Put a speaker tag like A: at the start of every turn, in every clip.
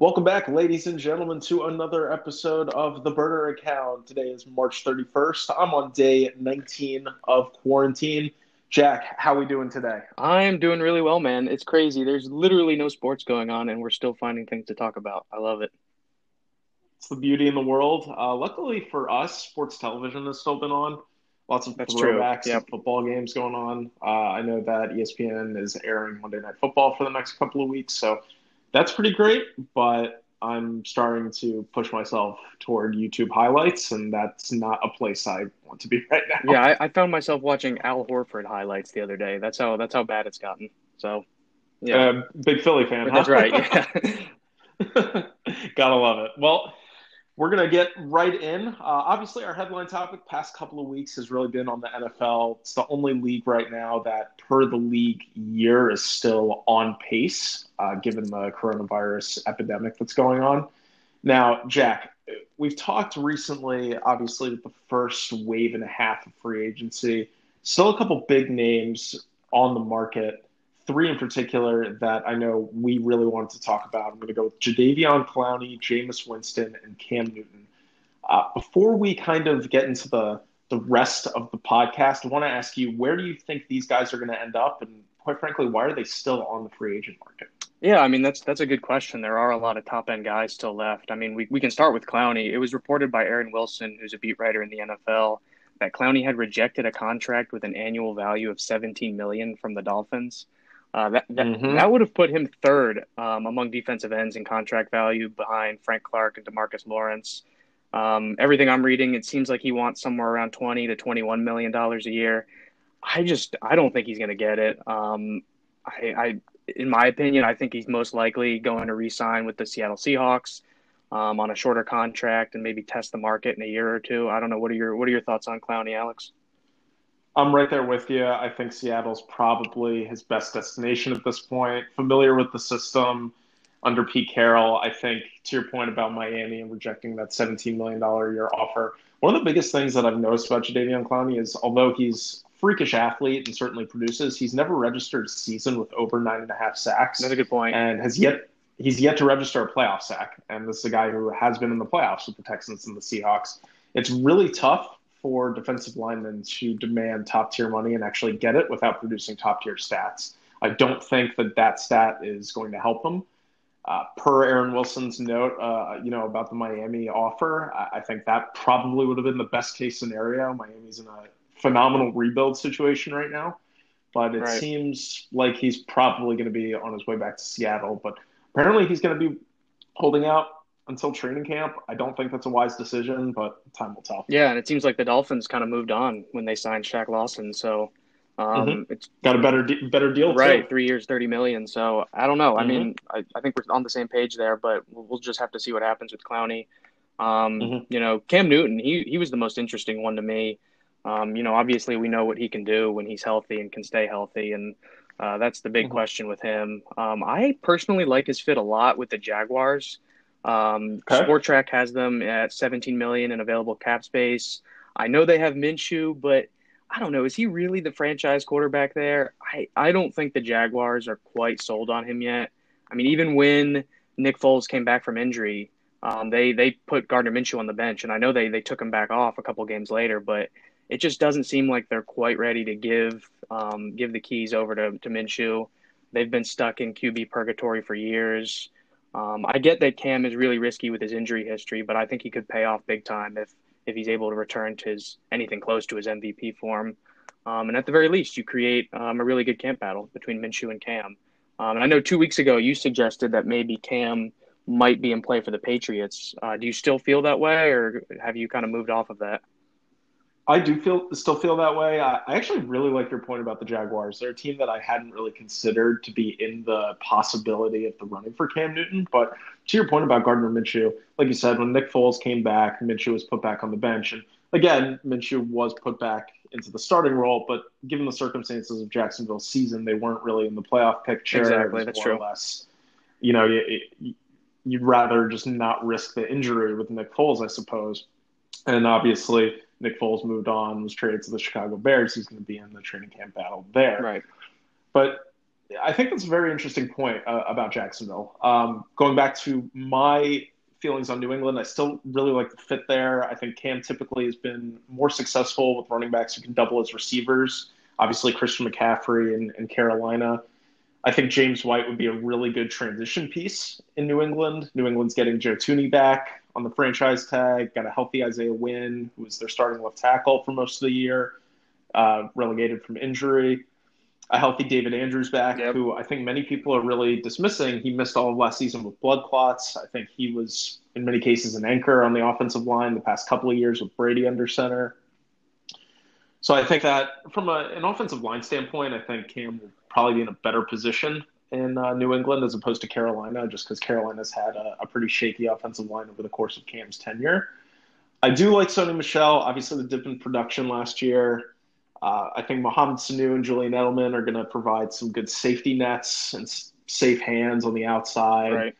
A: Welcome back, ladies and gentlemen, to another episode of the Burner Account. Today is March 31st. I'm on day 19 of quarantine. Jack, how we doing today?
B: I'm doing really well, man. It's crazy. There's literally no sports going on, and we're still finding things to talk about. I love it.
A: It's the beauty in the world. Uh, luckily for us, sports television has still been on. Lots of
B: That's
A: throwbacks
B: true. Yep.
A: and football games going on. Uh, I know that ESPN is airing Monday Night Football for the next couple of weeks, so that's pretty great. But I'm starting to push myself toward YouTube highlights, and that's not a place I want to be right now.
B: Yeah, I, I found myself watching Al Horford highlights the other day. That's how that's how bad it's gotten. So, yeah,
A: Uh, big Philly fan.
B: But that's right. Yeah.
A: Gotta love it. Well, we're going to get right in. Uh, obviously, our headline topic past couple of weeks has really been on the NFL. It's the only league right now that, per the league year, is still on pace, uh, given the coronavirus epidemic that's going on. Now, Jack, we've talked recently, obviously, with the first wave and a half of free agency. Still a couple big names on the market three in particular that I know we really wanted to talk about. I'm going to go with Jadeveon Clowney, Jameis Winston, and Cam Newton. Uh, before we kind of get into the the rest of the podcast, I want to ask you where do you think these guys are going to end up, and quite frankly, why are they still on the free agent market?
B: Yeah, I mean that's that's a good question. There are a lot of top end guys still left. I mean, we, we can start with Clowney. It was reported by Aaron Wilson, who's a beat writer in the NFL, that Clowney had rejected a contract with an annual value of 17 million from the Dolphins. Uh, that that,
A: Mhm.
B: that would have put him third um, among defensive ends in contract value behind Frank Clark and Demarcus Lawrence. Um, everything I'm reading, it seems like he wants somewhere around 20 to 21 million dollars a year. I just I don't think he's going to get it. Um, I, I, in my opinion, I think he's most likely going to re-sign with the Seattle Seahawks um, on a shorter contract and maybe test the market in a year or two. I don't know. What are your What are your thoughts on Clowney, Alex?
A: I'm right there with you. I think Seattle's probably his best destination at this point. Familiar with the system under Pete Carroll. I think, to your point about Miami and rejecting that $17 million a year offer, one of the biggest things that I've noticed about Jadeveon Clowney is although he's freakish athlete and certainly produces, he's never registered a season with over nine and a half sacks
B: That's a good point.
A: and has yet he's yet to register a playoff sack. And this is a guy who has been in the playoffs with the Texans and the Seahawks. It's really tough for defensive linemen to demand top tier money and actually get it without producing top tier stats. I don't think that that stat is going to help them. Uh, per Aaron Wilson's note, uh, you know about the Miami offer, I, I think that probably would have been the best case scenario. Miami's in a phenomenal rebuild situation right now, but it
B: Right.
A: seems like he's probably going to be on his way back to Seattle. But apparently, he's going to be holding out until training camp. I don't think that's a wise decision, but time will tell.
B: Yeah, and it seems like the Dolphins kind of moved on when they signed Shaq Lawson. So um,
A: Mhm.
B: it's
A: Got a better de- better deal,
B: right,
A: Too.
B: three years, thirty million. So I don't know. I
A: Mhm.
B: mean, I, I think we're on the same page there, but we'll, we'll just have to see what happens with Clowney. Um,
A: Mhm.
B: You know, Cam Newton, he he was the most interesting one to me. Um, you know, obviously we know what he can do when he's healthy and can stay healthy, and uh, that's the big
A: Mhm.
B: question with him. Um, I personally like his fit a lot with the Jaguars. Um,
A: Okay.
B: Spotrac has them at 17 million in available cap space. I know they have Minshew, but I don't know. Is he really the franchise quarterback there? I, I don't think the Jaguars are quite sold on him yet. I mean, even when Nick Foles came back from injury, um, they they put Gardner Minshew on the bench, and I know they they took him back off a couple games later, but it just doesn't seem like they're quite ready to give um, give the keys over to to Minshew. They've been stuck in QB purgatory for years. Um, I get that Cam is really risky with his injury history, but I think he could pay off big time if if he's able to return to his anything close to his MVP form. Um, and at the very least, you create um, a really good camp battle between Minshew and Cam. Um, and I know two weeks ago you suggested that maybe Cam might be in play for the Patriots. Uh, do you still feel that way, or have you kind of moved off of that?
A: I do feel still feel that way. I, I actually really like your point about the Jaguars. They're a team that I hadn't really considered to be in the possibility of the running for Cam Newton. But to your point about Gardner Minshew, like you said, when Nick Foles came back, Minshew was put back on the bench, and again, Minshew was put back into the starting role. But given the circumstances of Jacksonville's season, they weren't really in the playoff picture.
B: Exactly, that's true.
A: Less, you know, you, you, you'd rather just not risk the injury with Nick Foles, I suppose. And obviously, Nick Foles moved on, was traded to the Chicago Bears. He's going to be in the training camp battle there.
B: Right.
A: But I, think that's a very interesting point uh, about Jacksonville. Um, going back to my feelings on New England, I still really like the fit there. I think Cam typically has been more successful with running backs who can double as receivers. Obviously, Christian McCaffrey in, in Carolina. I think James White would be a really good transition piece in New England. New England's getting Joe Thuney back on the franchise tag, got a healthy Isaiah Wynn, who was their starting left tackle for most of the year, uh, relegated from injury a healthy David Andrews back, yep. who I think many people are really dismissing. He missed all of last season with blood clots. I think he was, in many cases, an anchor on the offensive line the past couple of years with Brady under center. So I think that from a, an offensive line standpoint, I think Cam will probably be in a better position in uh, New England as opposed to Carolina, just because Carolina's had a, a, pretty shaky offensive line over the course of Cam's tenure. I do like Sony Michel. Obviously, the dip in production last year. Uh, I think Mohamed Sanu and Julian Edelman are going to provide some good safety nets and safe hands on the outside.
B: Right.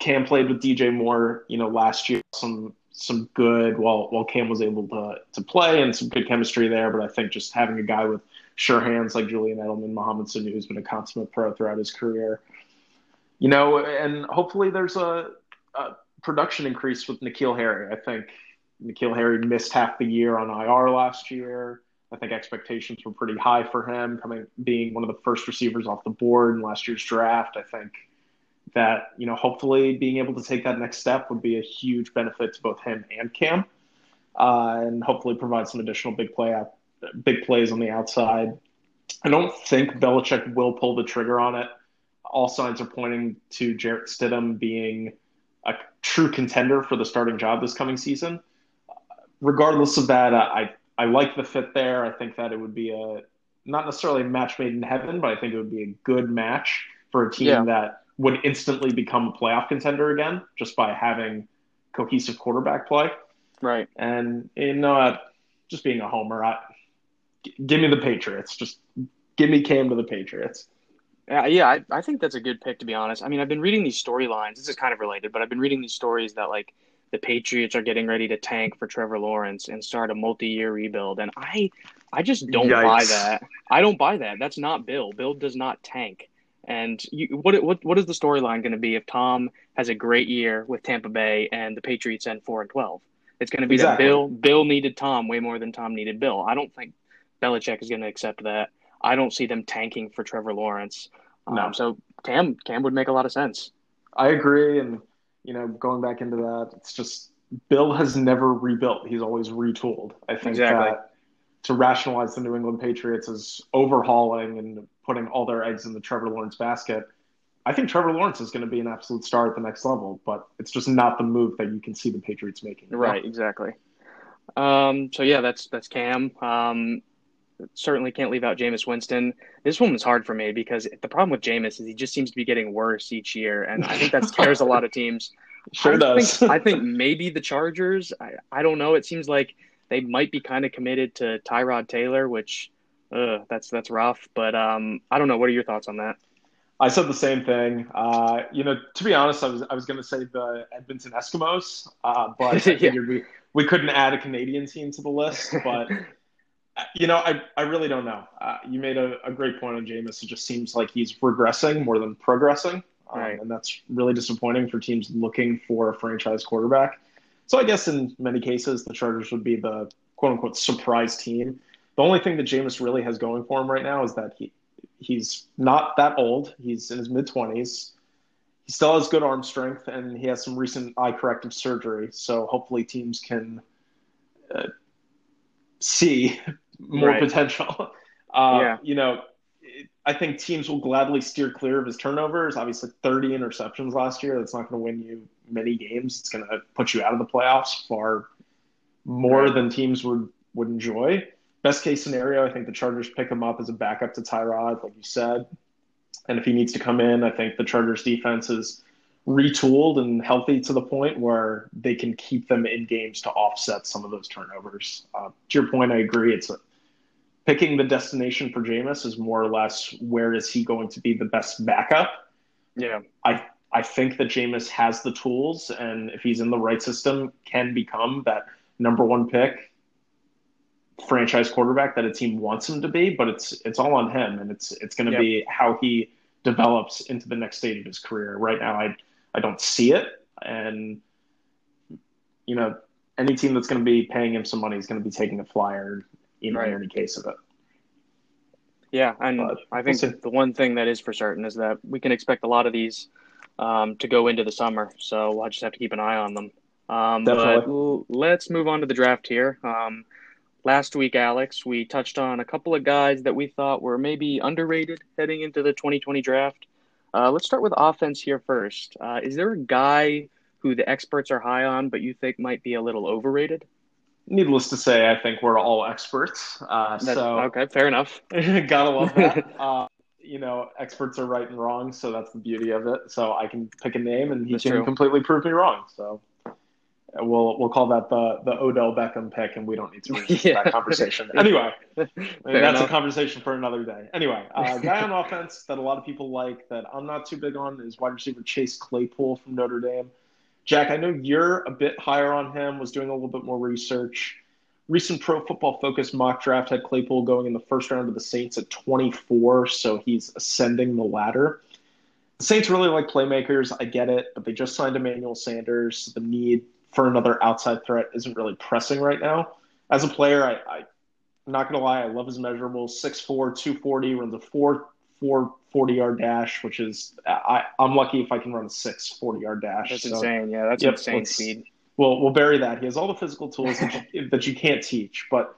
A: Cam played with DJ Moore, you know, last year. Some some good while while Cam was able to to play and some good chemistry there. But I think just having a guy with sure hands like Julian Edelman, Mohamed Sanu, who's been a consummate pro throughout his career, you know, and hopefully there's a, a production increase with N'Keal Harry. I think N'Keal Harry missed half the year on IR last year. I think expectations were pretty high for him, coming being one of the first receivers off the board in last year's draft. I think that you know hopefully being able to take that next step would be a huge benefit to both him and Cam, uh, and hopefully provide some additional big play out, big plays on the outside. I don't think Belichick will pull the trigger on it. All signs are pointing to Jarrett Stidham being a true contender for the starting job this coming season. Regardless of that, I I like the fit there. I think that it would be a not necessarily a match made in heaven, but I think it would be a good match for a team yeah. that would instantly become a playoff contender again just by having cohesive quarterback play.
B: Right.
A: And you know, uh, just being a homer, I, give me the Patriots. Just give me Cam to the Patriots.
B: Yeah, yeah, I, I think that's a good pick to be honest. I mean, I've been reading these storylines. This is kind of related, but I've been reading these stories that like the Patriots are getting ready to tank for Trevor Lawrence and start a multi-year rebuild. And I, I just don't Yikes. buy that. I don't buy that. That's not Bill. Bill does not tank. And you, what what what is the storyline going to be if Tom has a great year with Tampa Bay and the Patriots end four and twelve? It's going to be exactly. that Bill Bill needed Tom way more than Tom needed Bill. I don't think Belichick is going to accept that. I don't see them tanking for Trevor Lawrence. No. Um, so Cam Cam would make a lot of sense.
A: I agree, and you know, going back into that, it's just Bill has never rebuilt. He's always retooled. I think exactly. to rationalize the New England Patriots as overhauling and putting all their eggs in the Trevor Lawrence basket, I think Trevor Lawrence is going to be an absolute star at the next level, but it's just not the move that you can see the Patriots making.
B: Right, exactly. Um, so yeah, that's that's Cam. Um, certainly can't leave out Jameis Winston. This one was hard for me because the problem with Jameis is he just seems to be getting worse each year, and I think that scares a lot of teams.
A: Sure
B: I
A: does.
B: Think, I think maybe the Chargers. I, I don't know. It seems like they might be kind of committed to Tyrod Taylor, which uh, that's that's rough. But um, I don't know. What are your thoughts on that?
A: I said the same thing. Uh, you know, to be honest, I was I was going to say the Edmonton Eskimos, uh, but I figured we, we couldn't add a Canadian team to the list. But you know, I, I really don't know. Uh, you made a, a, great point on Jameis. It just seems like he's regressing more than progressing. Um, right. And that's really disappointing for teams looking for a franchise quarterback. So I guess in many cases, the Chargers would be the quote unquote surprise team. The only thing that Jameis really has going for him right now is that he he's not that old. He's in his mid 20s. He still has good arm strength, and he has some recent eye corrective surgery. So hopefully, teams can uh, see more right. potential. Uh, yeah. You know, I think teams will gladly steer clear of his turnovers. Obviously, 30 interceptions last year. That's not going to win you many games. It's going to put you out of the playoffs far more right. than teams would, would enjoy. Best case scenario, I think the Chargers pick him up as a backup to Tyrod, like you said. And if he needs to come in, I think the Chargers defense is retooled and healthy to the point where they can keep them in games to offset some of those turnovers. Uh, to your point, I agree. It's a, picking the destination for Jameis is more or less where is he going to be the best backup.
B: Yeah,
A: I I think that Jameis has the tools, and if he's in the right system, can become that number one pick franchise quarterback that a team wants him to be, but it's it's all on him, and it's it's going to yep. be how he develops into the next stage of his career. Right now, I I don't see it, and you know, any team that's going to be paying him some money is going to be taking a flyer, you know, right. in any case of it.
B: Yeah, and but I think we'll the one thing that is for certain is that we can expect a lot of these um, to go into the summer, so i'll just have to keep an eye on them. Um, but let's move on to the draft here. Um, last week, Alex, we touched on a couple of guys that we thought were maybe underrated heading into the 2020 draft. Uh, let's start with offense here first. Uh, is there a guy who the experts are high on, but you think might be a little overrated?
A: Needless to say, I think we're all experts. Uh, so
B: okay, fair enough.
A: gotta love that. Uh, you know, experts are right and wrong, so that's the beauty of it. So I can pick a name, and he that's can true. completely prove me wrong. So we'll we'll call that the the Odell Beckham pick, and we don't need to yeah. that conversation. Anyway, that's enough. a conversation for another day. Anyway, uh, guy on offense that a lot of people like that I'm not too big on is wide receiver Chase Claypool from Notre Dame. Jack, I know you're a bit higher on him. Was doing a little bit more research. Recent Pro Football Focus mock draft had Claypool going in the first round of the Saints at 24, so he's ascending the ladder. The Saints really like playmakers. I get it, but they just signed Emmanuel Sanders. The need for another outside threat isn't really pressing right now. As a player, I, I I'm not gonna lie, I love his measurables. 6'4", 240, runs a 4 4 40 yard dash, which is I, I'm lucky if I can run a 6 40 yard dash.
B: That's so, insane. Yeah, that's yep, insane speed.
A: We'll we'll bury that. He has all the physical tools that, you, that you can't teach. But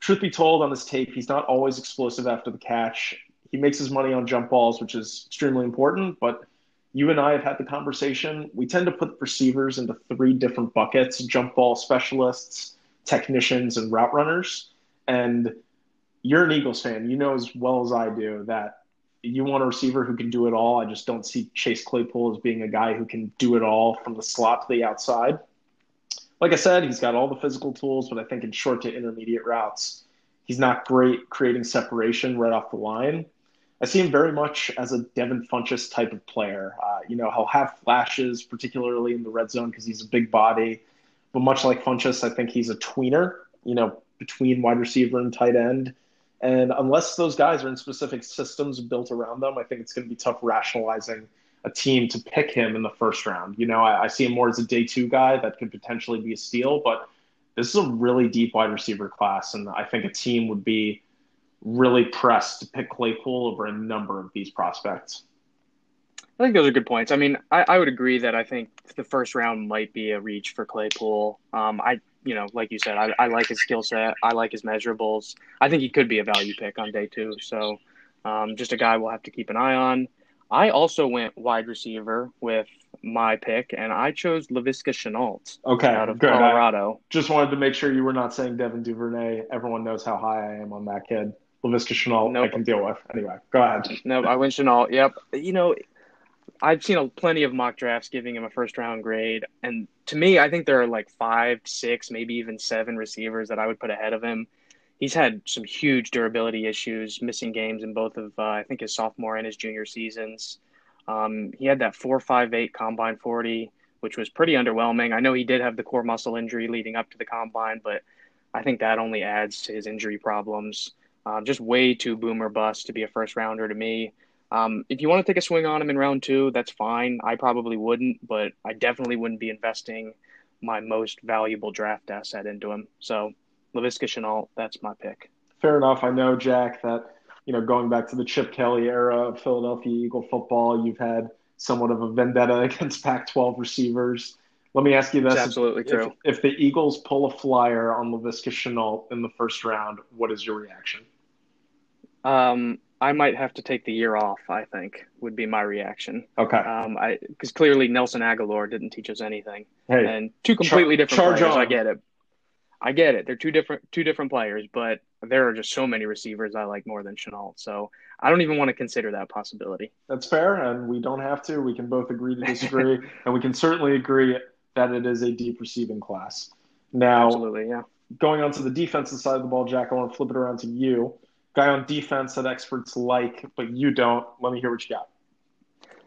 A: truth be told, on this tape, he's not always explosive after the catch. He makes his money on jump balls, which is extremely important. But you and I have had the conversation. We tend to put receivers into three different buckets jump ball specialists, technicians, and route runners. And you're an Eagles fan. You know as well as I do that you want a receiver who can do it all. I just don't see Chase Claypool as being a guy who can do it all from the slot to the outside. Like I said, he's got all the physical tools, but I think in short to intermediate routes, he's not great creating separation right off the line. I see him very much as a Devin Funchess type of player. Uh, you know, he'll have flashes, particularly in the red zone because he's a big body. But much like Funchess, I think he's a tweener, you know, between wide receiver and tight end. And unless those guys are in specific systems built around them, I think it's going to be tough rationalizing a team to pick him in the first round. You know, I, I see him more as a day two guy that could potentially be a steal, but this is a really deep wide receiver class. And I think a team would be really pressed to pick Claypool over a number of these prospects.
B: I think those are good points. I mean, I, I would agree that I think the first round might be a reach for Claypool. Um, I, you know, like you said, I, I like his skill set. I like his measurables. I think he could be a value pick on day two. So, um, just a guy we'll have to keep an eye on. I also went wide receiver with my pick, and I chose Laviska Shenault.
A: Okay,
B: out of good. Colorado.
A: I just wanted to make sure you were not saying Devin Duvernay. Everyone knows how high I am on that kid. Laviska Shenault, nope. I can deal with. Anyway, go ahead.
B: No, I went Shenault. Yep. You know, I've seen a, plenty of mock drafts giving him a first round grade, and to me, I think there are like five, six, maybe even seven receivers that I would put ahead of him. He's had some huge durability issues, missing games in both of uh, I think his sophomore and his junior seasons. Um, he had that four five eight combine forty, which was pretty underwhelming. I know he did have the core muscle injury leading up to the combine, but I think that only adds to his injury problems. Um, just way too boomer bust to be a first rounder to me. Um, if you want to take a swing on him in round two, that's fine. I probably wouldn't, but I definitely wouldn't be investing my most valuable draft asset into him. So Laviska Shenault, that's my pick.
A: Fair enough. I know, Jack, that you know going back to the Chip Kelly era of Philadelphia Eagle football, you've had somewhat of a vendetta against Pac-12 receivers. Let me ask you this:
B: it's absolutely
A: if,
B: true.
A: If, if the Eagles pull a flyer on Laviska Shenault in the first round, what is your reaction?
B: Um, I might have to take the year off. I think would be my reaction.
A: Okay.
B: Um, I because clearly Nelson Agholor didn't teach us anything, hey, and two completely char- different players. On. I get it. I get it. They're two different two different players, but there are just so many receivers I like more than Shenault. So I don't even want to consider that possibility.
A: That's fair, and we don't have to. We can both agree to disagree, and we can certainly agree that it is a deep receiving class. Now,
B: absolutely, yeah.
A: Going on to the defensive side of the ball, Jack, I want to flip it around to you guy on defense that experts like, but you don't. Let me hear what you got.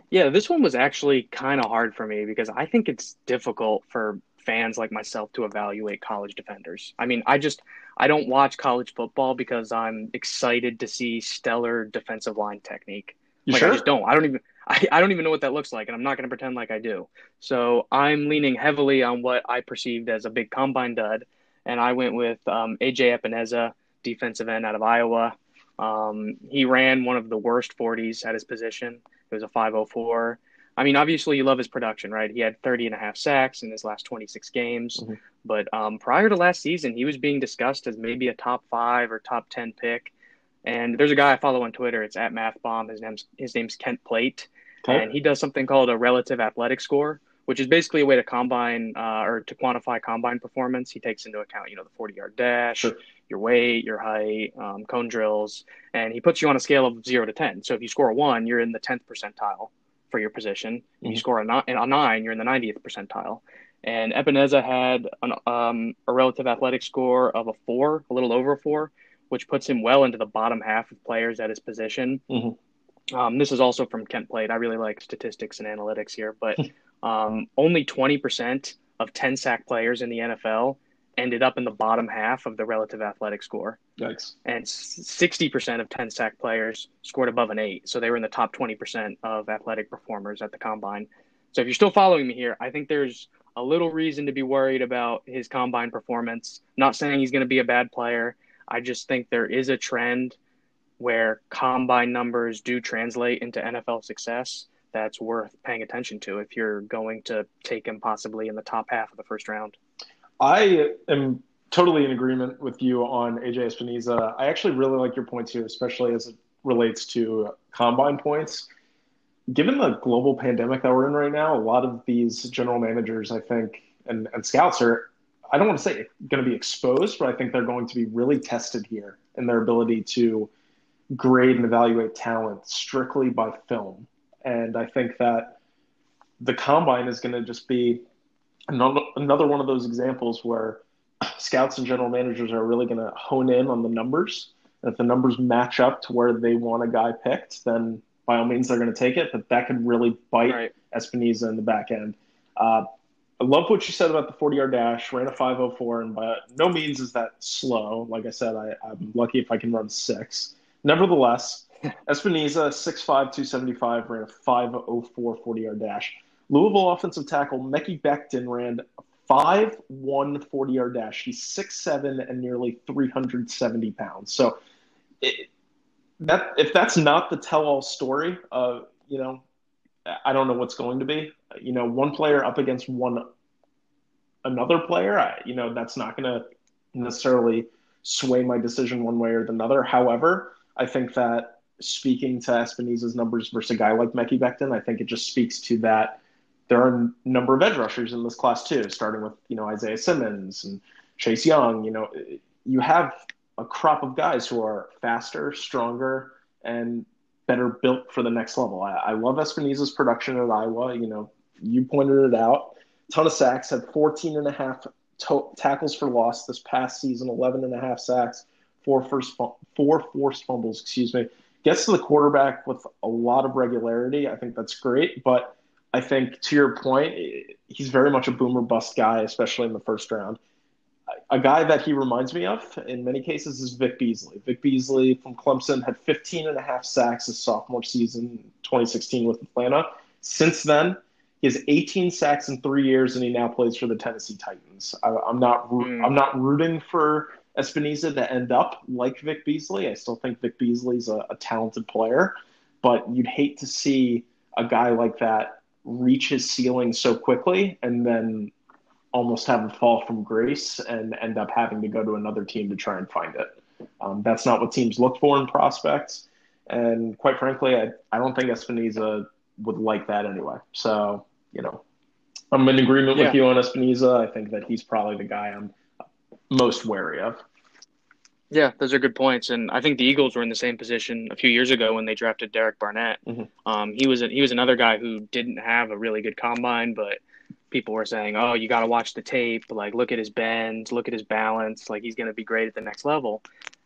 B: Yeah, this one was actually kind of hard for me because I think it's difficult for fans like myself to evaluate college defenders. I mean, I just I don't watch college football because I'm excited to see stellar defensive line technique.
A: You
B: like
A: sure?
B: I just don't. I don't even I, I don't even know what that looks like, and I'm not going to pretend like I do. So I'm leaning heavily on what I perceived as a big combine dud, and I went with um, AJ Epenesa, defensive end out of Iowa. Um, he ran one of the worst 40s at his position. It was a 504. I mean, obviously, you love his production, right? He had 30 and a half sacks in his last 26 games. Mm-hmm. But um, prior to last season, he was being discussed as maybe a top five or top 10 pick. And there's a guy I follow on Twitter. It's at MathBomb. His name's his name's Kent Platte, okay. and he does something called a relative athletic score, which is basically a way to combine uh, or to quantify combine performance. He takes into account, you know, the 40 yard dash, sure. Your weight, your height, um, cone drills, and he puts you on a scale of zero to 10. So if you score a one, you're in the 10th percentile for your position. Mm-hmm. If you score a, nine, a nine, you're in the 90th percentile. And Epenesa had an, um, a relative athletic score of a four, a little over a four, which puts him well into the bottom half of players at his position. Mm-hmm. Um, this is also from Kent Platte. I really like statistics and analytics here, but um, only 20% of 10 sack players in the NFL ended up in the bottom half of the relative athletic score.
A: Yikes.
B: And 60% of 10 sack players scored above an eight. So they were in the top 20% of athletic performers at the combine. So if you're still following me here, I think there's a little reason to be worried about his combine performance. Not saying he's going to be a bad player. I just think there is a trend where combine numbers do translate into NFL success that's worth paying attention to if you're going to take him possibly in the top half of the first round.
A: I am totally in agreement with you on AJ Epenesa. I actually really like your points here, especially as it relates to combine points. Given the global pandemic that we're in right now, a lot of these general managers, I think, and, and scouts are, I don't want to say going to be exposed, but I think they're going to be really tested here in their ability to grade and evaluate talent strictly by film. And I think that the combine is going to just be another, another one of those examples where scouts and general managers are really going to hone in on the numbers. And if the numbers match up to where they want a guy picked, then by all means they're going to take it. But that could really bite right. Epenesa in the back end. Uh, I love what you said about the 40 yard dash. Ran a 504, and by no means is that slow. Like I said, I, I'm lucky if I can run six. Nevertheless, Epenesa, 6'5, 275, ran a 504 40 yard dash. Louisville offensive tackle Mekhi Becton ran a 5 1 40 yard dash. He's 6'7 and nearly 370 pounds. So, it, that if that's not the tell all story, uh, you know, I don't know what's going to be. You know, one player up against one another player, I, you know, that's not going to necessarily sway my decision one way or the other. However, I think that speaking to Epenesa's numbers versus a guy like Mekhi Becton, I think it just speaks to that there are a number of edge rushers in this class too, starting with you know Isaiah Simmons and Chase Young. You know, you have a crop of guys who are faster, stronger, and better built for the next level. I, I love Epenesa's production at Iowa. You know, you pointed it out. Ton of sacks, had 14 and a half to- tackles for loss this past season, 11 and a half sacks, four first four forced fumbles, excuse me. Gets to the quarterback with a lot of regularity. I think that's great, but I think to your point, he's very much a boomer bust guy, especially in the first round. A guy that he reminds me of in many cases is Vic Beasley. Vic Beasley from Clemson had 15 and a half sacks his sophomore season, 2016 with Atlanta. Since then, he has 18 sacks in three years, and he now plays for the Tennessee Titans. I, am not mm. I'm not rooting for Epenesa to end up like Vic Beasley. I still think Vic Beasley's a, a talented player, but you'd hate to see a guy like that reach his ceiling so quickly and then almost have a fall from grace and end up having to go to another team to try and find it. Um, that's not what teams look for in prospects. And quite frankly, I, I don't think Epenesa would like that anyway. So, you know, I'm in agreement yeah. with you on Epenesa. I think that he's probably the guy I'm most wary of.
B: Yeah, those are good points, and I think the Eagles were in the same position a few years ago when they drafted Derek Barnett. Mm-hmm. Um, he was a, he was another guy who didn't have a really good combine, but people were saying, "Oh, you got to watch the tape. Like, look at his bend, look at his balance. Like, he's going to be great at the next level."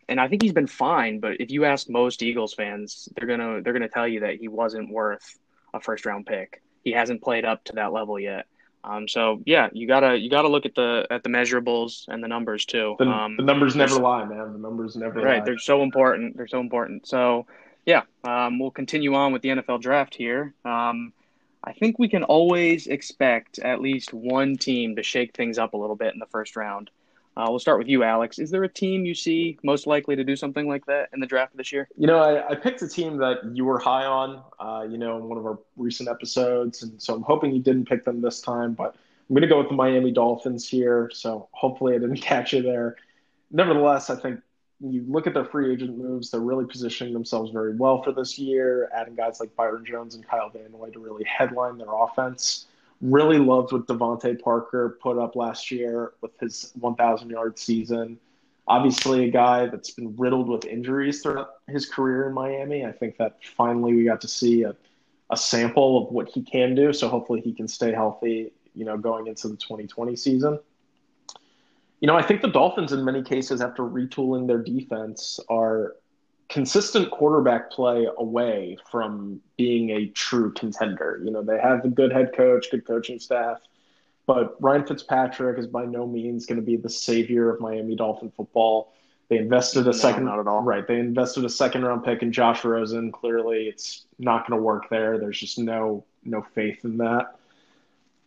B: And I think he's been fine, but if you ask most Eagles fans, they're gonna they're gonna tell you that he wasn't worth a first round pick. He hasn't played up to that level yet. Um, so yeah, you gotta you gotta look at the at the measurables and the numbers too.
A: The,
B: um,
A: the numbers never lie, man. The numbers never lie.
B: right,
A: lie.
B: they're so important. They're so important. So yeah, um, we'll continue on with the NFL draft here. Um, I think we can always expect at least one team to shake things up a little bit in the first round. Uh, we'll start with you, Alex. Is there a team you see most likely to do something like that in the draft this year?
A: You know, I, I picked a team that you were high on, uh, you know, in one of our recent episodes, and so I'm hoping you didn't pick them this time. But I'm going to go with the Miami Dolphins here. So hopefully I didn't catch you there. Nevertheless, I think you look at their free agent moves, they're really positioning themselves very well for this year, adding guys like Byron Jones and Kyle Van Noy to really headline their offense. Really loved what DeVante Parker put up last year with his 1,000 yard season. Obviously, a guy that's been riddled with injuries throughout his career in Miami. I think that finally we got to see a, a sample of what he can do. So hopefully he can stay healthy, you know, going into the 2020 season. You know, I think the Dolphins, in many cases, after retooling their defense, are consistent quarterback play away from being a true contender. You know, they have a good head coach, good coaching staff, but Ryan Fitzpatrick is by no means going to be the savior of Miami Dolphin football. They invested a
B: No,
A: second,
B: not at all.
A: right? They invested a second round pick in Josh Rosen. Clearly, it's not going to work there. There's just no no faith in that.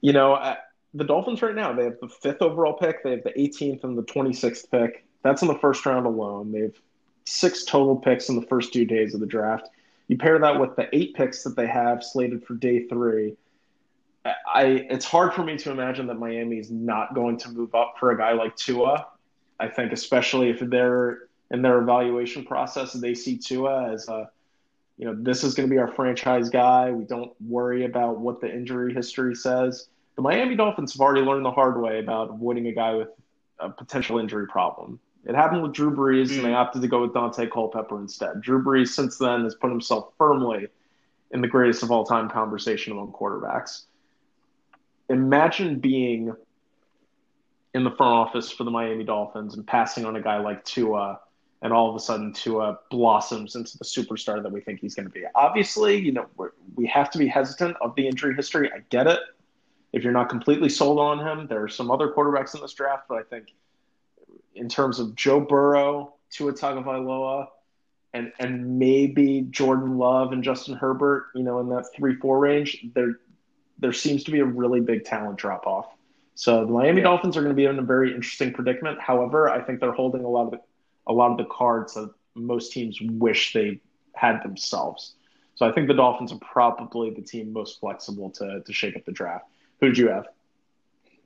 A: You know, uh, the Dolphins right now they have the fifth overall pick. They have the 18th and the 26th pick. That's in the first round alone. They have six total picks in the first two days of the draft. You pair that with the eight picks that they have slated for day three. I it's hard for me to imagine that Miami is not going to move up for a guy like Tua. I think especially if they're in their evaluation process they see Tua as a you know this is going to be our franchise guy. We don't worry about what the injury history says. The Miami Dolphins have already learned the hard way about avoiding a guy with a potential injury problem. It happened with Drew Brees, and they hmm. opted to go with Daunte Culpepper instead. Drew Brees, since then, has put himself firmly in the greatest of all time conversation among quarterbacks. Imagine being in the front office for the Miami Dolphins and passing on a guy like Tua, and all of a sudden Tua blossoms into the superstar that we think he's going to be. Obviously, you know we're, we have to be hesitant of the injury history. I get it. If you're not completely sold on him, there are some other quarterbacks in this draft, but I think in terms of Joe Burrow, Tua Tagovailoa, and and maybe Jordan Love and Justin Herbert, you know, in that three four range, there there seems to be a really big talent drop off. So the Miami
B: Yeah.
A: Dolphins are going to be in a very interesting predicament. However, I think they're holding a lot of the, a lot of the cards that most teams wish they had themselves. So I think the Dolphins are probably the team most flexible to to shake up the draft. Who did you have?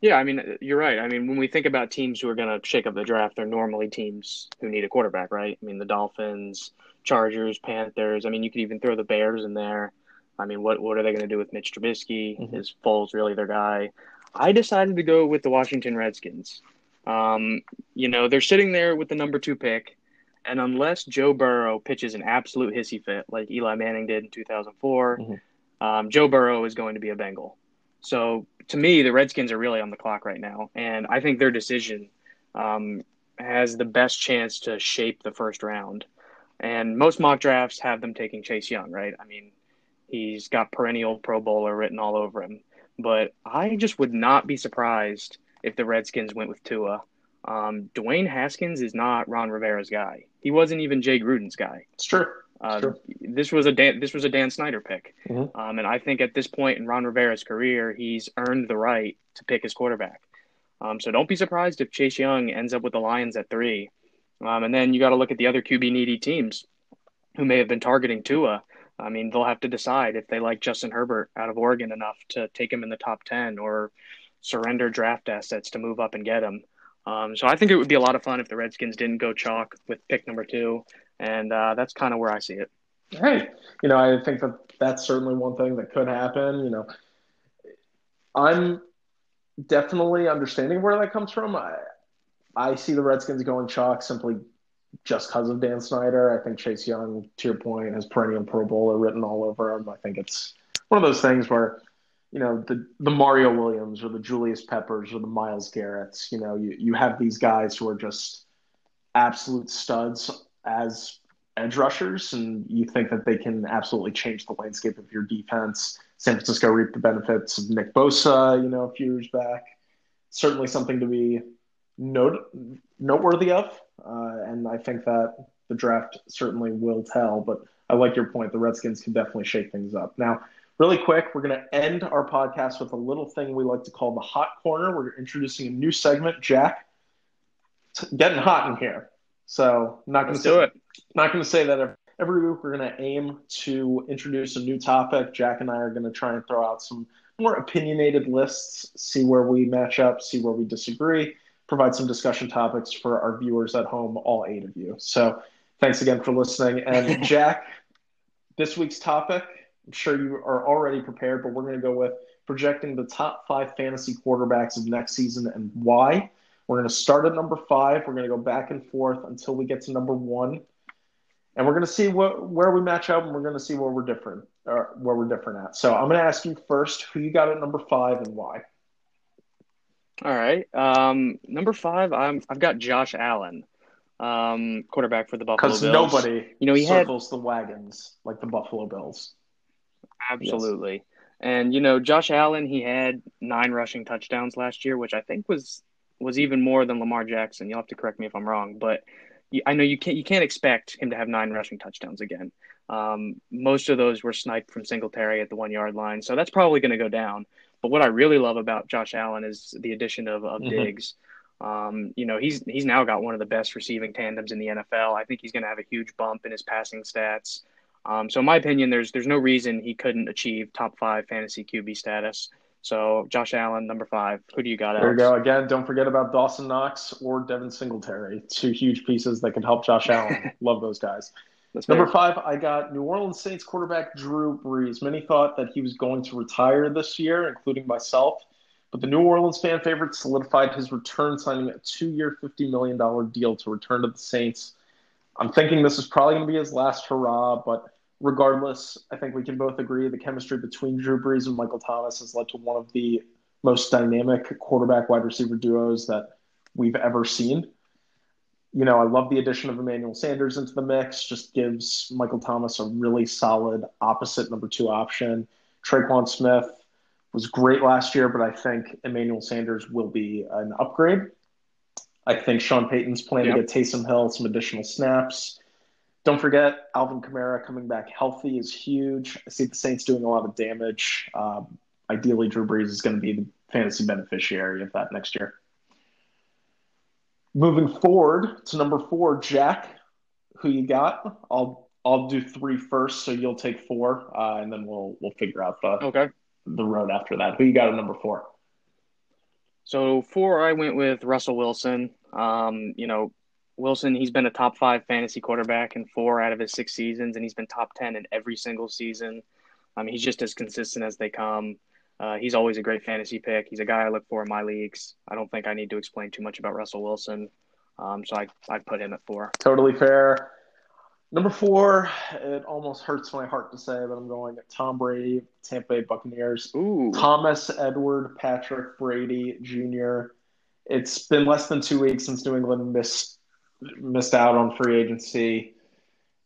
B: Yeah, I mean, you're right. I mean, when we think about teams who are going to shake up the draft, they're normally teams who need a quarterback, right? I mean, the Dolphins, Chargers, Panthers. I mean, you could even throw the Bears in there. I mean, what what are they going to do with Mitch Trubisky?
A: Mhm.
B: Is Foles really their guy? I decided to go with the Washington Redskins. Um, you know, they're sitting there with the number two pick, and unless Joe Burrow pitches an absolute hissy fit like Eli Manning did in 2004,
A: Mhm.
B: um, Joe Burrow is going to be a Bengal. So to me, the Redskins are really on the clock right now, and I think their decision um, has the best chance to shape the first round. And most mock drafts have them taking Chase Young, right? I mean, he's got perennial Pro Bowler written all over him. But I just would not be surprised if the Redskins went with Tua. Um, Dwayne Haskins is not Ron Rivera's guy. He wasn't even Jay Gruden's guy.
A: It's true.
B: Uh,
A: Sure.
B: This was a Dan, this was a Dan Snyder pick,
A: Mhm.
B: um, and I think at this point in Ron Rivera's career, he's earned the right to pick his quarterback. Um, so don't be surprised if Chase Young ends up with the Lions at three, um, and then you got to look at the other QB needy teams who may have been targeting Tua. I mean, they'll have to decide if they like Justin Herbert out of Oregon enough to take him in the top ten or surrender draft assets to move up and get him. Um, so I think it would be a lot of fun if the Redskins didn't go chalk with pick number two, and uh, that's kind of where I see it.
A: Right. You know, I think that that's certainly one thing that could happen. You know, I'm definitely understanding where that comes from. I, I see the Redskins going chalk simply just because of Dan Snyder. I think Chase Young, to your point, has perennial Pro Bowler written all over him. I think it's one of those things where, you know, the, the Mario Williams or the Julius Peppers or the Myles Garrett's, you know, you, you have these guys who are just absolute studs as edge rushers, and you think that they can absolutely change the landscape of your defense. San Francisco reaped the benefits of Nick Bosa, you know, a few years back. Certainly something to be note, noteworthy of. Uh, and I think that the draft certainly will tell. But I like your point. The Redskins can definitely shake things up. Now, really quick, we're going to end our podcast with a little thing we like to call the hot corner. We're introducing a new segment. Jack, it's getting hot in here. So, not going to
B: do it.
A: Not going to say that every, every week. We're going to aim to introduce a new topic. Jack and I are going to try and throw out some more opinionated lists, see where we match up, see where we disagree, provide some discussion topics for our viewers at home, all eight of you. So, thanks again for listening. And Jack, this week's topic, I'm sure you are already prepared, but we're going to go with projecting the top five fantasy quarterbacks of next season and why. We're going to start at number five. We're going to go back and forth until we get to number one, and we're going to see what where we match up, and we're going to see where we're different, or where we're different at. So I'm going to ask you first, who you got at number five and why.
B: All right, um, number five, I'm I've got Josh Allen, um, quarterback for the Buffalo Bills.
A: Because nobody,
B: you know, he
A: circles
B: had
A: the wagons like the Buffalo Bills.
B: absolutely. Yes. And you know, Josh Allen, he had nine rushing touchdowns last year, which I think was was even more than Lamar Jackson. You'll have to correct me if I'm wrong, but I know you can't you can't expect him to have nine rushing touchdowns again. Um, most of those were sniped from Singletary at the one yard line, so that's probably going to go down. But what I really love about Josh Allen is the addition of, of mm-hmm. Diggs. Um, you know, he's he's now got one of the best receiving tandems in the NFL. I think he's going to have a huge bump in his passing stats. Um, so, in my opinion, there's there's no reason he couldn't achieve top five fantasy QB status. So Josh Allen, number five. Who do you got?
A: There you go. Again, don't forget about Dawson Knox or Devin Singletary. Two huge pieces that can help Josh Allen. Love those guys. That's number five, I got New Orleans Saints quarterback Drew Brees. Many thought that he was going to retire this year, including myself. But the New Orleans fan favorite solidified his return, signing a two-year, $50 million deal to return to the Saints. I'm thinking this is probably going to be his last hurrah, but regardless, I think we can both agree the chemistry between Drew Brees and Michael Thomas has led to one of the most dynamic quarterback wide receiver duos that we've ever seen. You know, I love the addition of Emmanuel Sanders into the mix, just gives Michael Thomas a really solid opposite number two option. Tre'Quan Smith was great last year, but I think Emmanuel Sanders will be an upgrade. I think Sean Payton's plan yep. to get Taysom Hill some additional snaps. Don't forget, Alvin Kamara coming back healthy is huge. I see the Saints doing a lot of damage. Um, ideally, Drew Brees is going to be the fantasy beneficiary of that next year. Moving forward to number four, Jack, who you got? I'll I'll do three first, so you'll take four, uh, and then we'll we'll figure out the
B: okay
A: the road after that. Who you got at number four?
B: So four, I went with Russell Wilson. Um, you know, Wilson, he's been a top five fantasy quarterback in four out of his six seasons, and he's been top 10 in every single season. Um, he's just as consistent as they come. Uh, he's always a great fantasy pick. He's a guy I look for in my leagues. I don't think I need to explain too much about Russell Wilson. Um, so I, I put him at four.
A: Totally fair. Number four, it almost hurts my heart to say, but I'm going at Tom Brady, Tampa Bay Buccaneers.
B: Ooh.
A: Thomas Edward Patrick Brady Jr. It's been less than two weeks since New England missed missed out on free agency,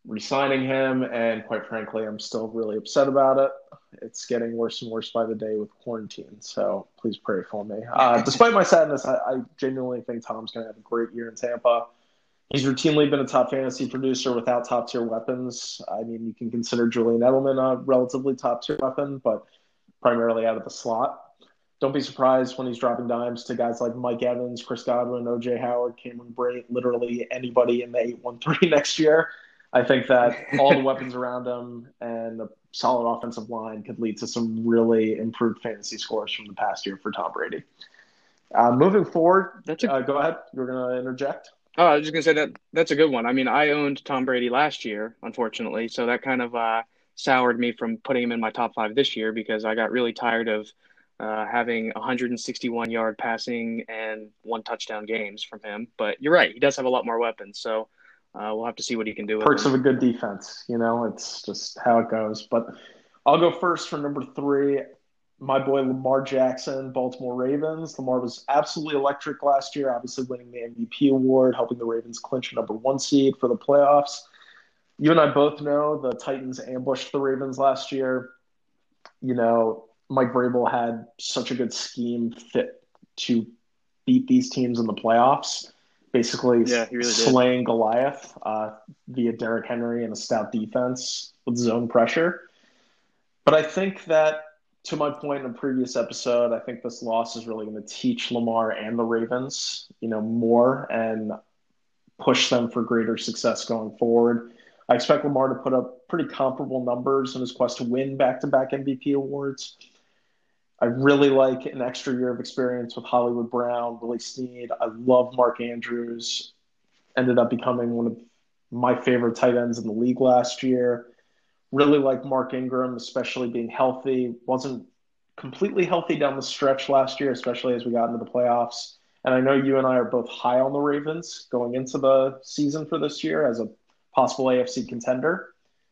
A: resigning him, and quite frankly, I'm still really upset about it. It's getting worse and worse by the day with quarantine, so please pray for me. Uh, despite my sadness, I, I genuinely think Tom's going to have a great year in Tampa. He's routinely been a top fantasy producer without top tier weapons. I mean, you can consider Julian Edelman a relatively top tier weapon, but primarily out of the slot don't be surprised when he's dropping dimes to guys like Mike Evans, Chris Godwin, OJ Howard, Cameron Brate, literally anybody in the 813 next year. I think that all the weapons around him and a solid offensive line could lead to some really improved fantasy scores from the past year for Tom Brady. Uh, moving forward, that's a, uh, go ahead. You're going to interject.
B: Oh, I was just going to say that that's a good one. I mean, I owned Tom Brady last year, unfortunately, so that kind of uh, soured me from putting him in my top five this year because I got really tired of – uh, having 161 yard passing and one touchdown games from him. But you're right, he does have a lot more weapons. So uh, we'll have to see what he can do.
A: Perks of a good defense, you know, it's just how it goes. But I'll go first for number three. My boy Lamar Jackson, Baltimore Ravens. Lamar was absolutely electric last year, obviously winning the MVP award, helping the Ravens clinch a number one seed for the playoffs. You and I both know the Titans ambushed the Ravens last year you know, Mike Vrabel had such a good scheme fit to beat these teams in the playoffs. Basically,
B: Yeah, really did.
A: slaying Goliath uh, via Derrick Henry and a stout defense with zone pressure. But I think that, to my point in a previous episode, I think this loss is really going to teach Lamar and the Ravens, you know, more and push them for greater success going forward. I expect Lamar to put up pretty comparable numbers in his quest to win back-to-back MVP awards. I really like an extra year of experience with Hollywood Brown, Willie Snead. I love Mark Andrews. Ended up becoming one of my favorite tight ends in the league last year. Really like Mark Ingram, especially being healthy. Wasn't completely healthy down the stretch last year, especially as we got into the playoffs. And I know you and I are both high on the Ravens going into the season for this year as a possible AFC contender.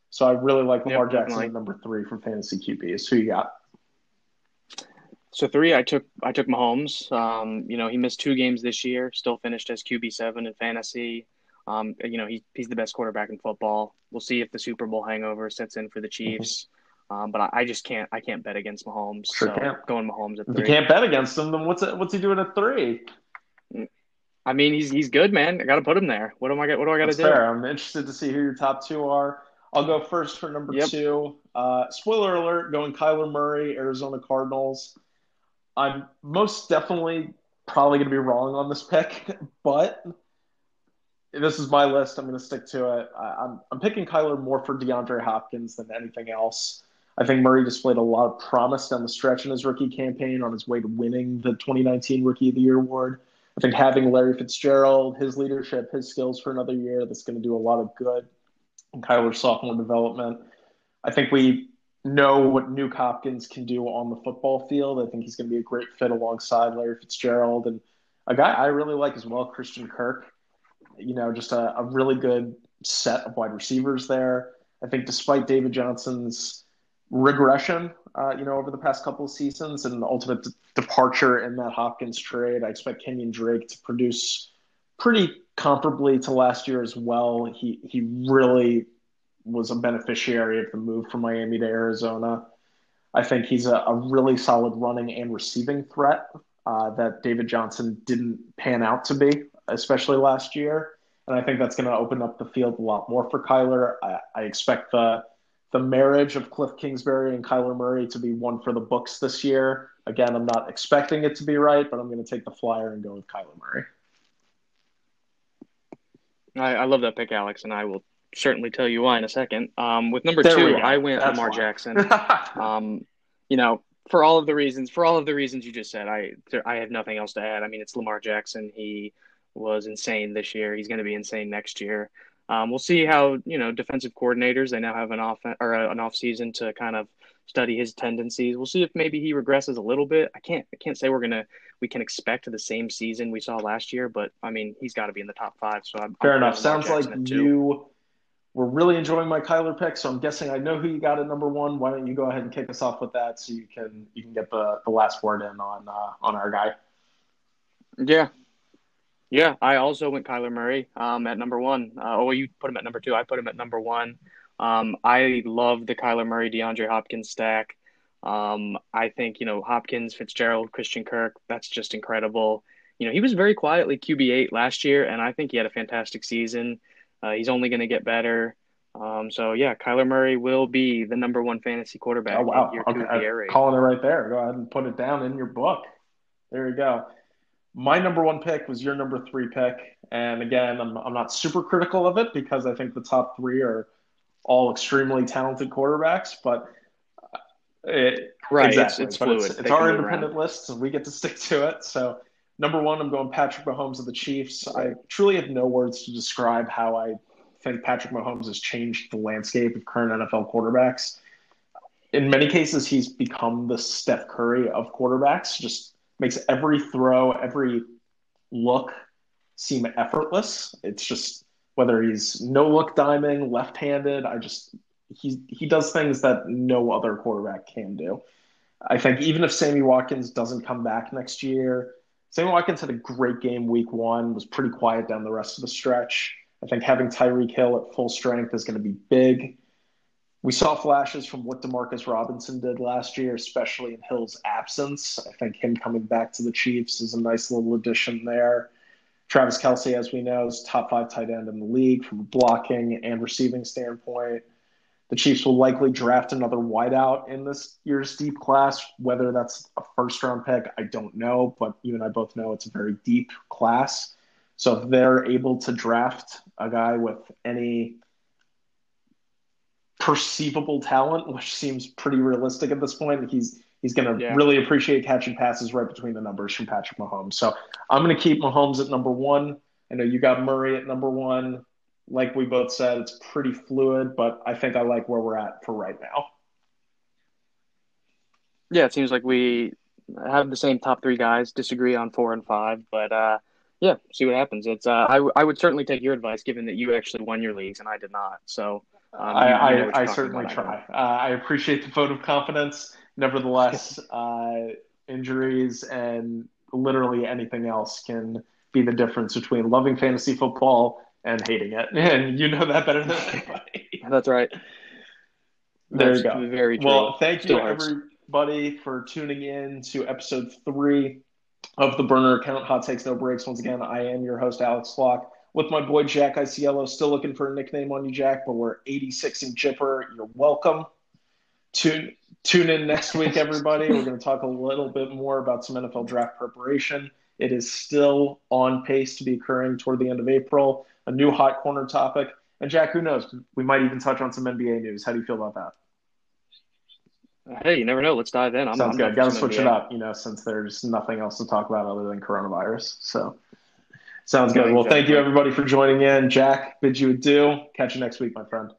A: So I really like Lamar
B: Yep,
A: Jackson number three for fantasy QBs. Who you got?
B: So three, I took I took Mahomes. Um, you know, he missed two games this year, still finished as QB seven in fantasy. Um, you know, he, he's the best quarterback in football. We'll see if the Super Bowl hangover sets in for the Chiefs. Um, but I, I just can't I can't bet against Mahomes.
A: Sure
B: so
A: can't.
B: going Mahomes at
A: If you can't bet against him, then what's it, what's he doing at three?
B: I mean, he's he's good, man. I got to put him there. What am I? What do I got to do?
A: fair. I'm interested to see who your top two are. I'll go first for number
B: Yep.
A: two. Uh, spoiler alert: going Kyler Murray, Arizona Cardinals. I'm most definitely probably going to be wrong on this pick, but this is my list. I'm going to stick to it. I, I'm I'm picking Kyler more for DeAndre Hopkins than anything else. I think Murray displayed a lot of promise down the stretch in his rookie campaign on his way to winning the 2019 Rookie of the Year award. I think having Larry Fitzgerald, his leadership, his skills for another year, that's going to do a lot of good in Kyler's sophomore development. I think we know what Nuk Hopkins can do on the football field. I think he's going to be a great fit alongside Larry Fitzgerald and a guy I really like as well, Christian Kirk. You know, just a, a really good set of wide receivers there. I think despite David Johnson's regression, uh, you know, over the past couple of seasons and the ultimate de- departure in that Hopkins trade, I expect Kenyon Drake to produce pretty comparably to last year as well. He he really was a beneficiary of the move from Miami to Arizona. I think he's a, a really solid running and receiving threat uh, that David Johnson didn't pan out to be, especially last year. And I think that's going to open up the field a lot more for Kyler. I, I expect the the marriage of Cliff Kingsbury and Kyler Murray to be one for the books this year. Again, I'm not expecting it to be right, but I'm going to take the flyer and go with Kyler Murray.
B: I, I love that pick, Alex, and I will certainly tell you why in a second. Um, with number
A: There
B: two. I went
A: That's
B: Lamar
A: why.
B: Jackson. Um, you know, for all of the reasons, for all of the reasons you just said, I there, I have nothing else to add. I mean, it's Lamar Jackson. He was insane this year. He's going to be insane next year. Um, we'll see how you know defensive coordinators. They now have an off or an off season to kind of study his tendencies. We'll see if maybe he regresses a little bit. I can't I can't say we're gonna we can expect the same season we saw last year, but I mean he's got to be in the top five. So I'm
A: Fair
B: I'm
A: enough. Sounds like
B: Jackson two.
A: you were really enjoying my Kyler pick, so I'm guessing I know who you got at number one. Why don't you go ahead and kick us off with that, so you can you can get the, the last word in on uh, on our guy.
B: Yeah. Yeah, I also went Kyler Murray um, at number one. Uh, oh, you put him at number two. I put him at number one. Um, I love the Kyler Murray, DeAndre Hopkins stack. Um, I think, you know, Hopkins, Fitzgerald, Christian Kirk, that's just incredible. You know, he was very quietly QB8 last year, and I think he had a fantastic season. Uh, he's only going to get better. Um, so, yeah, Kyler Murray will be the number one fantasy quarterback
A: Oh wow! Okay,
B: of the air
A: calling it right there. Go ahead and put it down in your book. There you go. My number one pick was your number three pick, and again, I'm I'm not super critical of it because I think the top three are all extremely talented quarterbacks, but uh, it,
B: Right,
A: exactly.
B: it's, it's fluid.
A: It's, it's our independent
B: around.
A: list, and we get to stick to it. So, number one, I'm going Patrick Mahomes of the Chiefs. I truly have no words to describe how I think Patrick Mahomes has changed the landscape of current NFL quarterbacks. In many cases, he's become the Steph Curry of quarterbacks. Just makes every throw, every look seem effortless. It's just whether he's no look diming, left handed. I just he he does things that no other quarterback can do. I think even if Sammy Watkins doesn't come back next year, Sammy Watkins had a great game week one, was pretty quiet down the rest of the stretch. I think having Tyreek Hill at full strength is going to be big. we saw flashes from what Demarcus Robinson did last year, especially in Hill's absence. I think him coming back to the Chiefs is a nice little addition there. Travis Kelce, as we know, is top five tight end in the league from a blocking and receiving standpoint. The Chiefs will likely draft another wideout in this year's deep class. Whether that's a first round pick, I don't know, but you and I both know it's a very deep class. So if they're able to draft a guy with any perceivable talent, which seems pretty realistic at this point. He's he's going to yeah. really appreciate catching passes right between the numbers from Patrick Mahomes. So I'm going to keep Mahomes at number one. I know you got Murray at number one. Like we both said, it's pretty fluid, but I think I like where we're at for right now.
B: Yeah, it seems like we have the same top three guys, disagree on four and five, but uh, yeah, see what happens. It's uh, I, I would certainly take your advice, given that you actually won your leagues and I did not. So
A: um, I, I, I certainly try. Uh, I appreciate the vote of confidence. Nevertheless, uh, injuries and literally anything else can be the difference between loving fantasy football and hating it. And you know that better than anybody.
B: That's right.
A: There That's you go. Very true. Well, thank Still you hurts. everybody for tuning in to episode three of the Burner Account Hot Takes No Breaks. Once again, I am your host, Alex Flock with my boy Jack Iciello. Still looking for a nickname on you, Jack, but we're 86 and Chipper. You're welcome. Tune tune in next week, everybody. we're going to talk a little bit more about some NFL draft preparation. It is still on pace to be occurring toward the end of April. A new hot corner topic. And Jack, who knows? We might even touch on some NBA news. How do you feel about that?
B: Hey, you never know. Let's dive in.
A: I'm, Sounds I'm good. Got to switch NBA. it up, you know, since there's nothing else to talk about other than coronavirus. So Sounds good. Well, thank you everybody for joining in. Jack, bid you adieu. Catch you next week, my friend.